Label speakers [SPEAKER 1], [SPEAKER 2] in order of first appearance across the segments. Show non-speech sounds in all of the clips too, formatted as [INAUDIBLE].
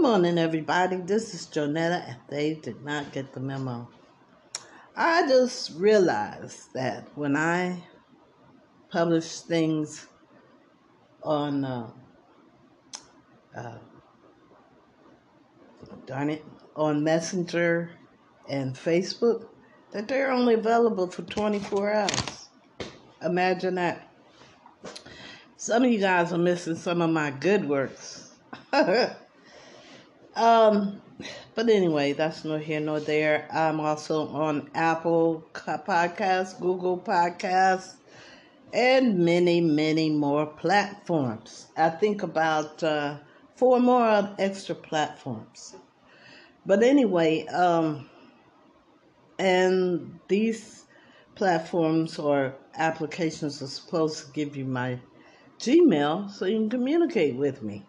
[SPEAKER 1] Good morning, everybody. This is Jonetta, and they did not get the memo. I just realized that when I publish things on, uh, uh, darn it, on Messenger and Facebook, that they're only available for 24 hours. Imagine that. Some of you guys are missing some of my good works. [LAUGHS] um, but anyway, that's no here nor there. I'm also on Apple Podcasts, Google Podcasts, and many, many more platforms. I think about uh, four more extra platforms. But anyway, um, and these platforms or applications are supposed to give you my Gmail so you can communicate with me.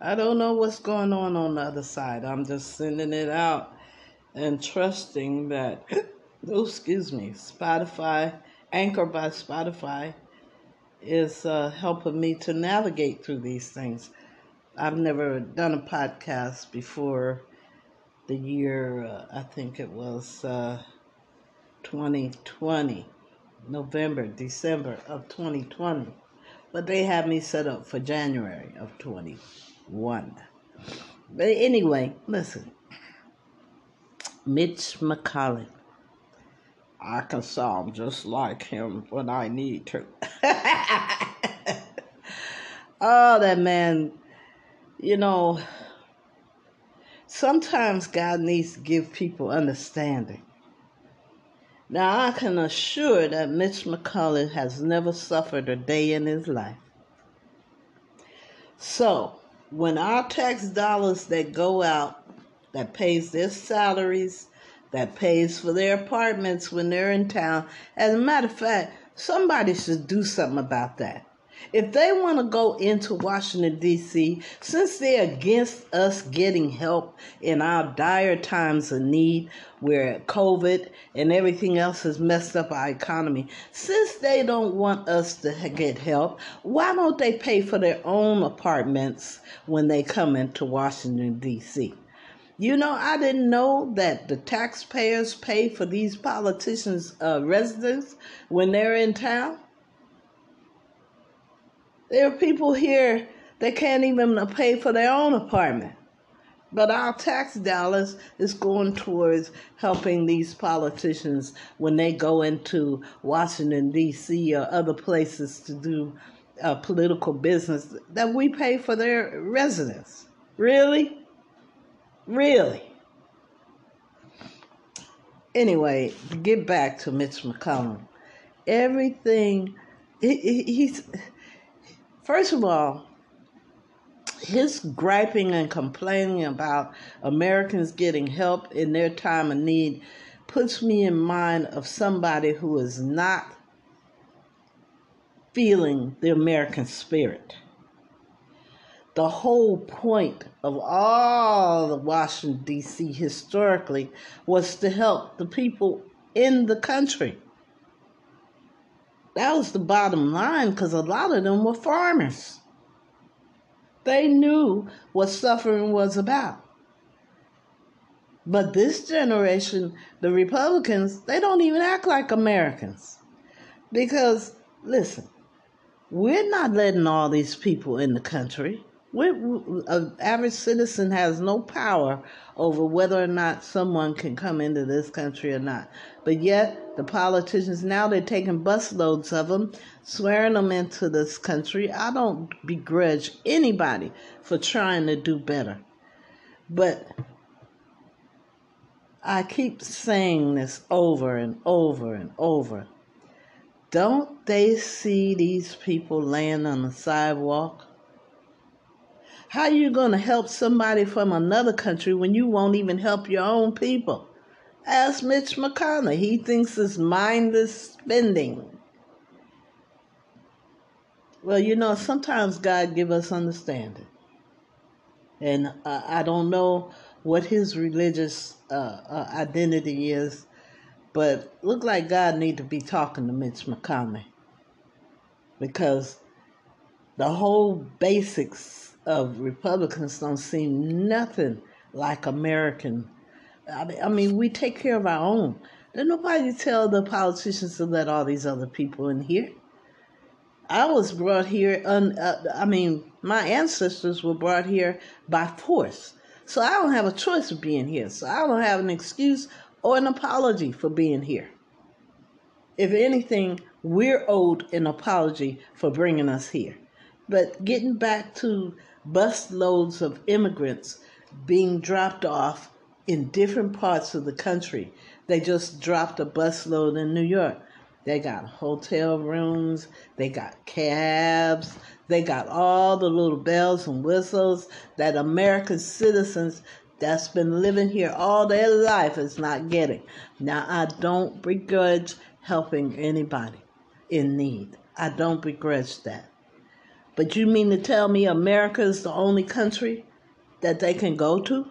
[SPEAKER 1] I don't know what's going on on the other side. I'm just sending it out and trusting that, [COUGHS] oh, excuse me, Spotify, Anchor by Spotify, is uh, helping me to navigate through these things. I've never done a podcast before the year, uh, I think it was uh, 2020, November, December of 2020 but they had me set up for January of 21. But anyway, listen. Mitch McConnell. I can sound just like him when I need to. [LAUGHS] oh, that man, you know, sometimes God needs to give people understanding. Now, I can assure that Mitch McConnell has never suffered a day in his life. So, when our tax dollars that go out, that pays their salaries, that pays for their apartments when they're in town, as a matter of fact, somebody should do something about that. If they want to go into Washington, D.C., since they're against us getting help in our dire times of need, where COVID and everything else has messed up our economy, since they don't want us to get help, why don't they pay for their own apartments when they come into Washington, D.C.? You know, I didn't know that the taxpayers pay for these politicians' uh, residence when they're in town. There are people here that can't even pay for their own apartment. But our tax dollars is going towards helping these politicians when they go into Washington, D.C. or other places to do uh, political business that we pay for their residence. Really? Really? Anyway, get back to Mitch McConnell, everything, he, he's First of all, his griping and complaining about Americans getting help in their time of need puts me in mind of somebody who is not feeling the American spirit. The whole point of all the Washington, D.C. historically was to help the people in the country. That was the bottom line because a lot of them were farmers. They knew what suffering was about. But this generation, the Republicans, they don't even act like Americans. Because, listen, we're not letting all these people in the country. An average citizen has no power over whether or not someone can come into this country or not. But yet, the politicians now they're taking busloads of them, swearing them into this country. I don't begrudge anybody for trying to do better. But I keep saying this over and over and over. Don't they see these people laying on the sidewalk? How are you going to help somebody from another country when you won't even help your own people? Ask Mitch McConnell. He thinks it's mindless spending. Well, you know, sometimes God give us understanding. And uh, I don't know what his religious uh, uh, identity is, but look like God need to be talking to Mitch McConnell because the whole basics of Republicans don't seem nothing like American. I mean, we take care of our own. Did nobody tell the politicians to let all these other people in here? I was brought here, un, uh, I mean, my ancestors were brought here by force. So I don't have a choice of being here. So I don't have an excuse or an apology for being here. If anything, we're owed an apology for bringing us here. But getting back to bus loads of immigrants being dropped off in different parts of the country. They just dropped a busload in New York. They got hotel rooms, they got cabs, they got all the little bells and whistles that American citizens that's been living here all their life is not getting. Now, I don't begrudge helping anybody in need. I don't begrudge that. But you mean to tell me America is the only country that they can go to?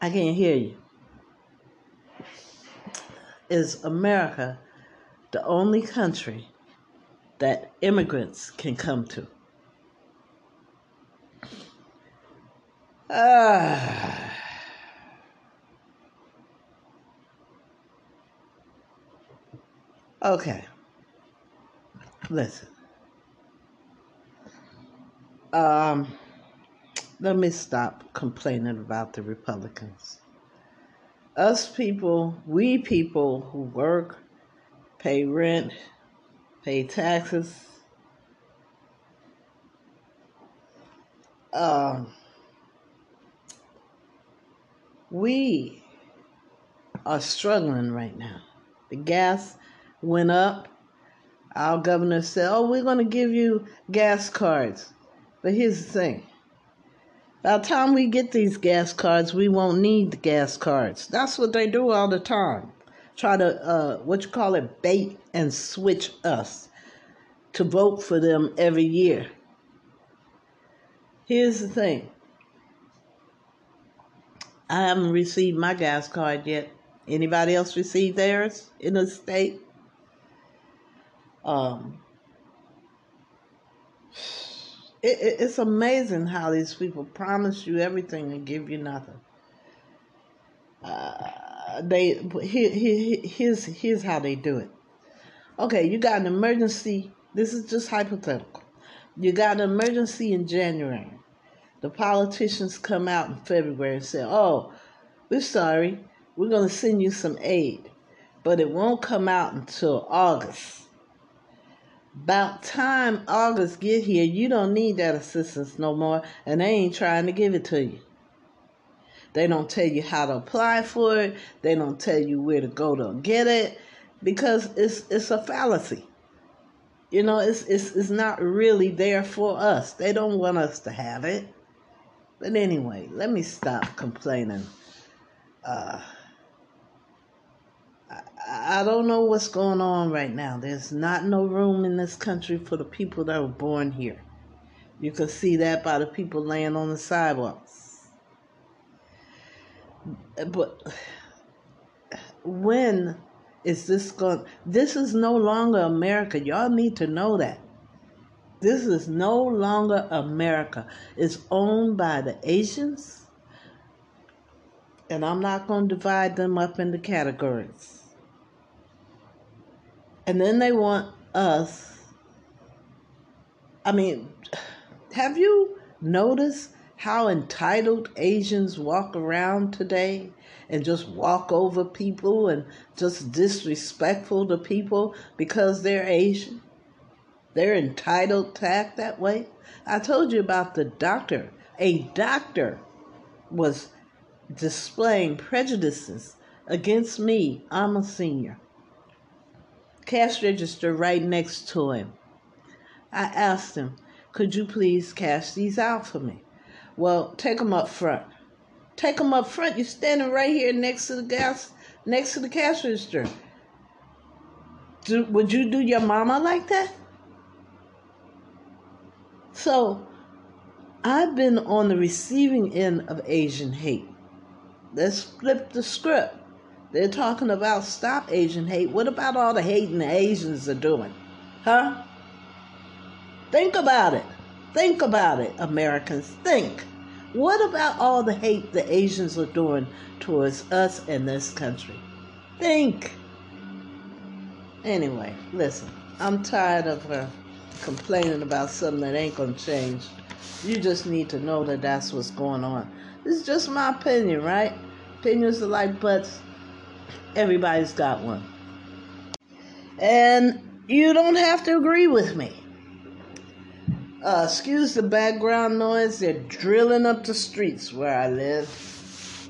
[SPEAKER 1] I can't hear you. Is America the only country that immigrants can come to? Ah. Okay. Listen. Um, let me stop complaining about the Republicans. Us people, we people who work, pay rent, pay taxes, um, we are struggling right now. The gas went up our governor said, Oh, we're going to give you gas cards. But here's the thing by the time we get these gas cards, we won't need the gas cards. That's what they do all the time. Try to, uh, what you call it, bait and switch us to vote for them every year. Here's the thing I haven't received my gas card yet. Anybody else received theirs in the state? Um, it, it, it's amazing how these people promise you everything and give you nothing. Uh, they here, here, here's here's how they do it. Okay, you got an emergency. This is just hypothetical. You got an emergency in January. The politicians come out in February and say, "Oh, we're sorry. We're going to send you some aid, but it won't come out until August." About time August get here, you don't need that assistance no more, and they ain't trying to give it to you. They don't tell you how to apply for it. They don't tell you where to go to get it, because it's it's a fallacy. You know, it's it's it's not really there for us. They don't want us to have it. But anyway, let me stop complaining. Uh, I don't know what's going on right now. There's not no room in this country for the people that were born here. You can see that by the people laying on the sidewalks. But when is this going? This is no longer America. Y'all need to know that. This is no longer America. It's owned by the Asians. And I'm not going to divide them up into categories. And then they want us. I mean, have you noticed how entitled Asians walk around today and just walk over people and just disrespectful to people because they're Asian? They're entitled to act that way. I told you about the doctor. A doctor was displaying prejudices against me. I'm a senior cash register right next to him. I asked him, Could you please cash these out for me? Well, take them up front. Take them up front. You're standing right here next to the gas, next to the cash register. Do, would you do your mama like that? So, I've been on the receiving end of Asian hate. Let's flip the script. They're talking about stop Asian hate. What about all the hating the Asians are doing? Huh? Think about it. Think about it, Americans. Think. What about all the hate the Asians are doing towards us and this country? Think. Anyway, listen, I'm tired of uh, complaining about something that ain't going to change. You just need to know that that's what's going on. This is just my opinion, right? Opinions are like butts. Everybody's got one. And you don't have to agree with me. Uh, excuse the background noise. They're drilling up the streets where I live.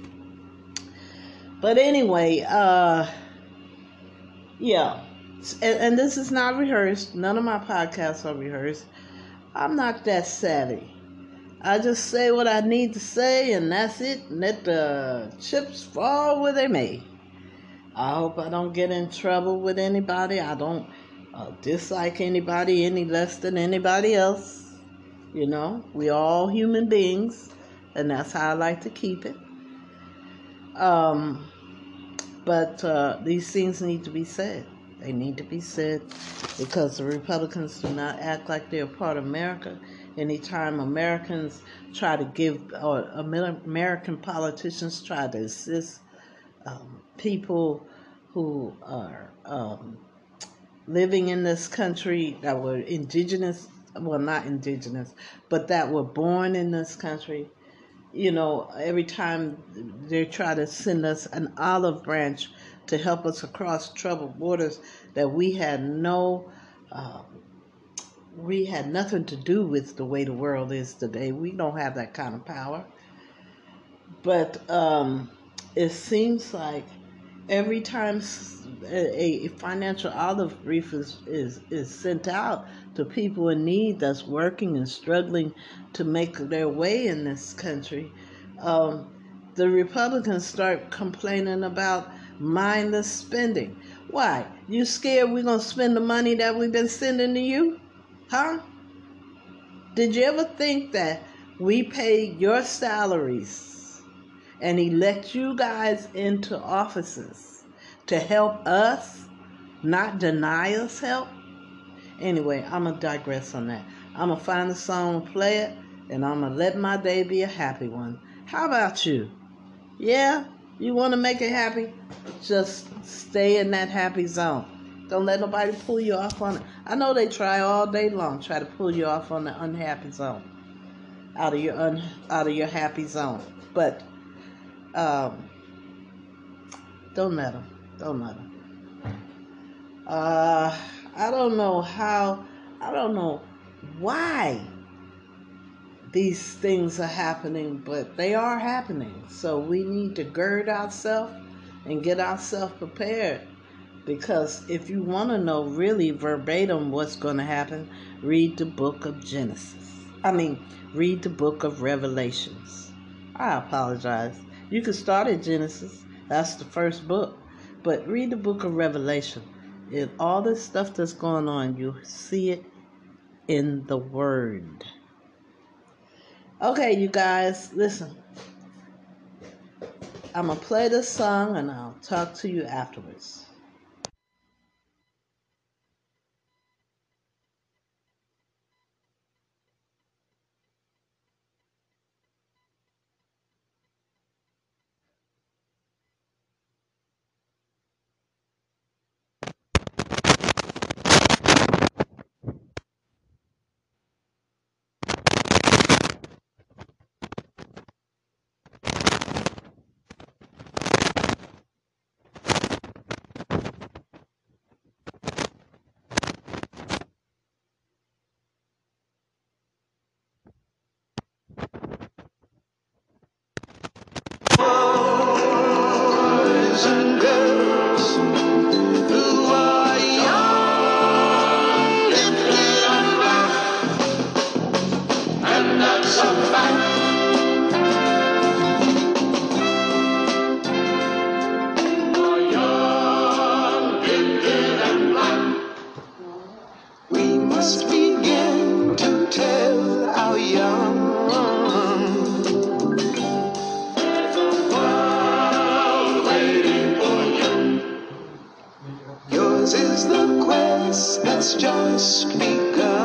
[SPEAKER 1] But anyway, uh, yeah. And, and this is not rehearsed. None of my podcasts are rehearsed. I'm not that savvy. I just say what I need to say, and that's it. And let the chips fall where they may. I hope I don't get in trouble with anybody. I don't uh, dislike anybody any less than anybody else. You know, we all human beings, and that's how I like to keep it. Um, but uh, these things need to be said. They need to be said because the Republicans do not act like they're part of America. Anytime Americans try to give, or American politicians try to assist um, people who are um, living in this country that were indigenous, well, not indigenous, but that were born in this country, you know, every time they try to send us an olive branch to help us across troubled waters that we had no uh, we had nothing to do with the way the world is today. We don't have that kind of power. But um, it seems like every time a, financial olive brief is, is, is sent out to people in need that's working and struggling to make their way in this country, um, the Republicans start complaining about mindless spending. Why? You scared we're going to spend the money that we've been sending to you? Huh? Did you ever think that we pay your salaries and elect you guys into offices to help us, not deny us help? Anyway, I'm going to digress on that. I'm going to find a song, play it, and I'm going to let my day be a happy one. How about you? Yeah? You want to make it happy? Just stay in that happy zone. Don't let nobody pull you off on it. I know they try all day long, try to pull you off on the unhappy zone, out of your un, out of your happy zone. But um, don't let them. Don't let them. Uh, I don't know how. I don't know why these things are happening, but they are happening. So we need to gird ourselves and get ourselves prepared because if you want to know really verbatim what's going to happen, read the book of Genesis. I mean, read the book of Revelations. I apologize. You can start at Genesis, that's the first book, but read the book of Revelation. And all this stuff that's going on, you see it in the Word. Okay, you guys, listen. I'm going to play this song and I'll talk to you afterwards.
[SPEAKER 2] Is the quest that's just begun.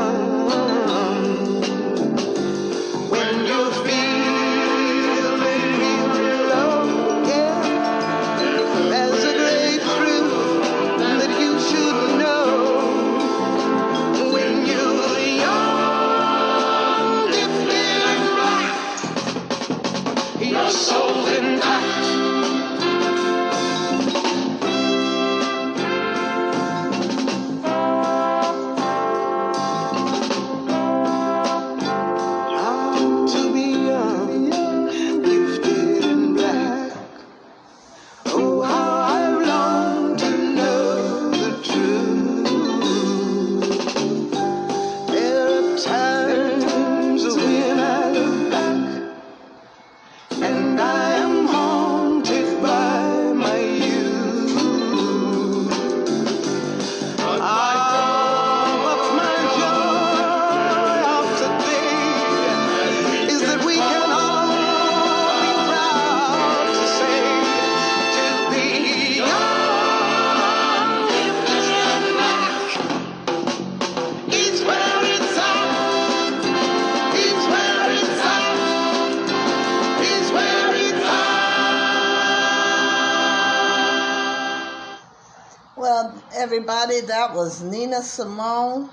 [SPEAKER 1] Everybody. That was Nina Simone,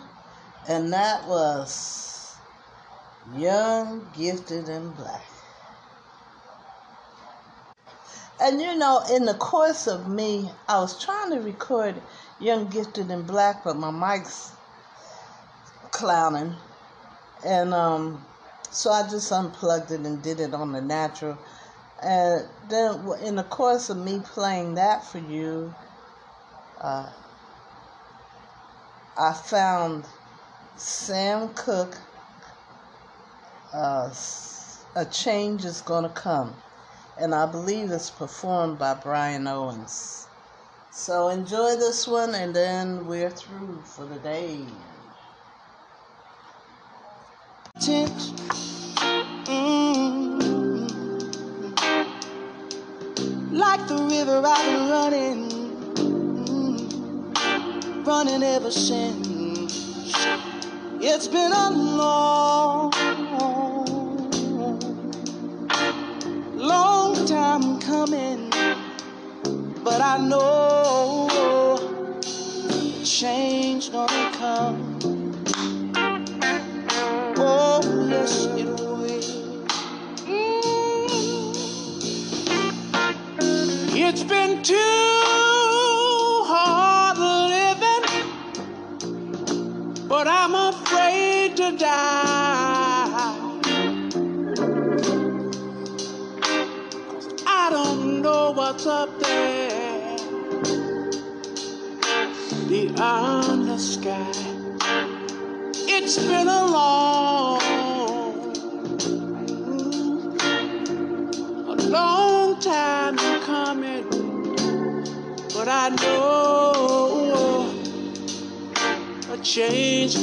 [SPEAKER 1] and that was Young, Gifted, and Black. And you know, in the course of me, I was trying to record Young, Gifted, and Black, but my mic's clowning. And um, so I just unplugged it and did it on the natural. And then, in the course of me playing that for you, uh, I found Sam Cooke. Uh, a change is going to come, and I believe it's performed by Brian Owens. So enjoy this one, and then we're through for the day.
[SPEAKER 2] Mm. Running ever since. It's been a long, long time coming, but I know change gonna come. Oh, yes, it will. Mm. It's been too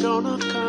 [SPEAKER 2] gonna come.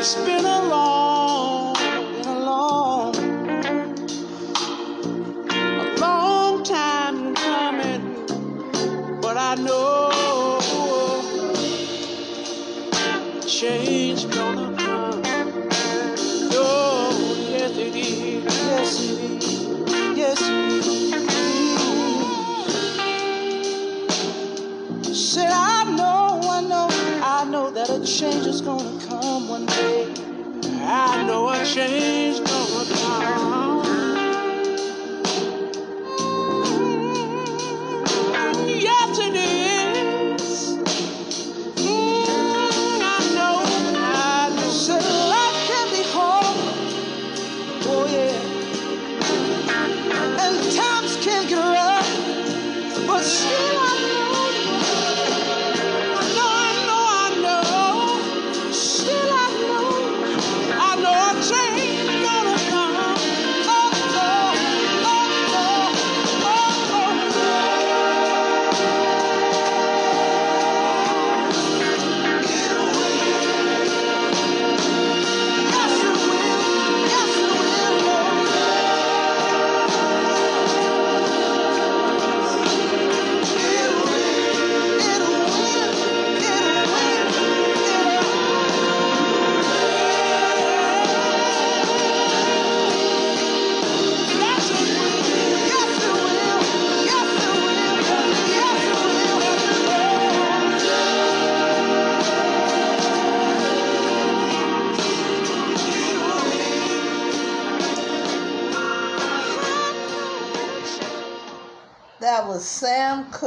[SPEAKER 2] And change is gonna come one day. I know a change gonna come.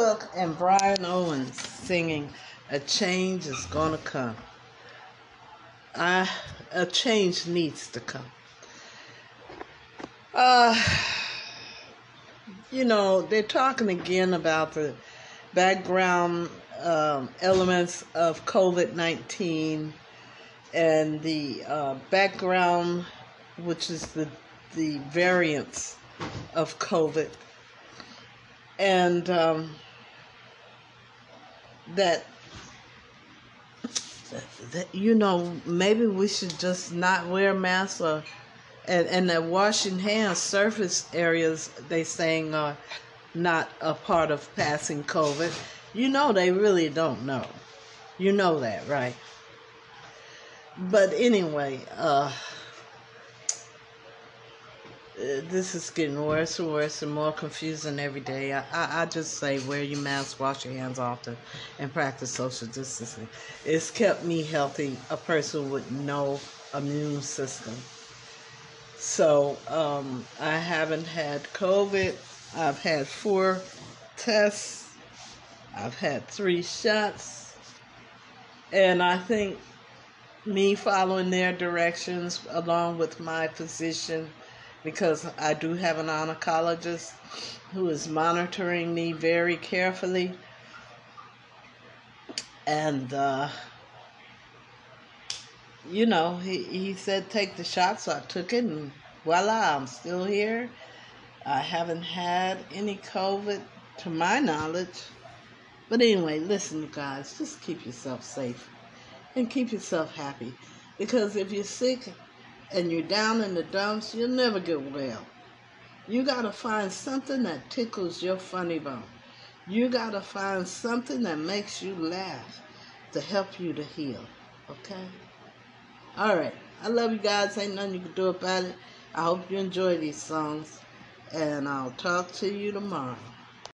[SPEAKER 1] Sam Cooke and Brian Owens singing A Change is Gonna Come. A change needs to come. Uh, you know, they're talking again about the background um, elements of COVID 19 and the uh, background, which is the, the variants of COVID and um, that, that you know maybe we should just not wear masks or and and that washing hands surface areas they saying are not a part of passing COVID. You know they really don't know. You know that, right? But anyway, uh uh, this is getting worse and worse and more confusing every day. I, I, I, just say wear your mask, wash your hands often, and practice social distancing. It's kept me healthy, a person with no immune system. So um, I haven't had COVID. I've had four tests. I've had three shots. And I think me following their directions along with my physician because I do have an oncologist who is monitoring me very carefully. And, uh, you know, he, he said take the shot, so I took it, and voila, I'm still here. I haven't had any COVID to my knowledge. But anyway, listen, guys, just keep yourself safe and keep yourself happy. Because if you're sick, and you're down in the dumps, you'll never get well. You got to find something that tickles your funny bone. You got to find something that makes you laugh to help you to heal. Okay? All right. I love you guys. Ain't nothing you can do about it. I hope you enjoy these songs. And I'll talk to you tomorrow.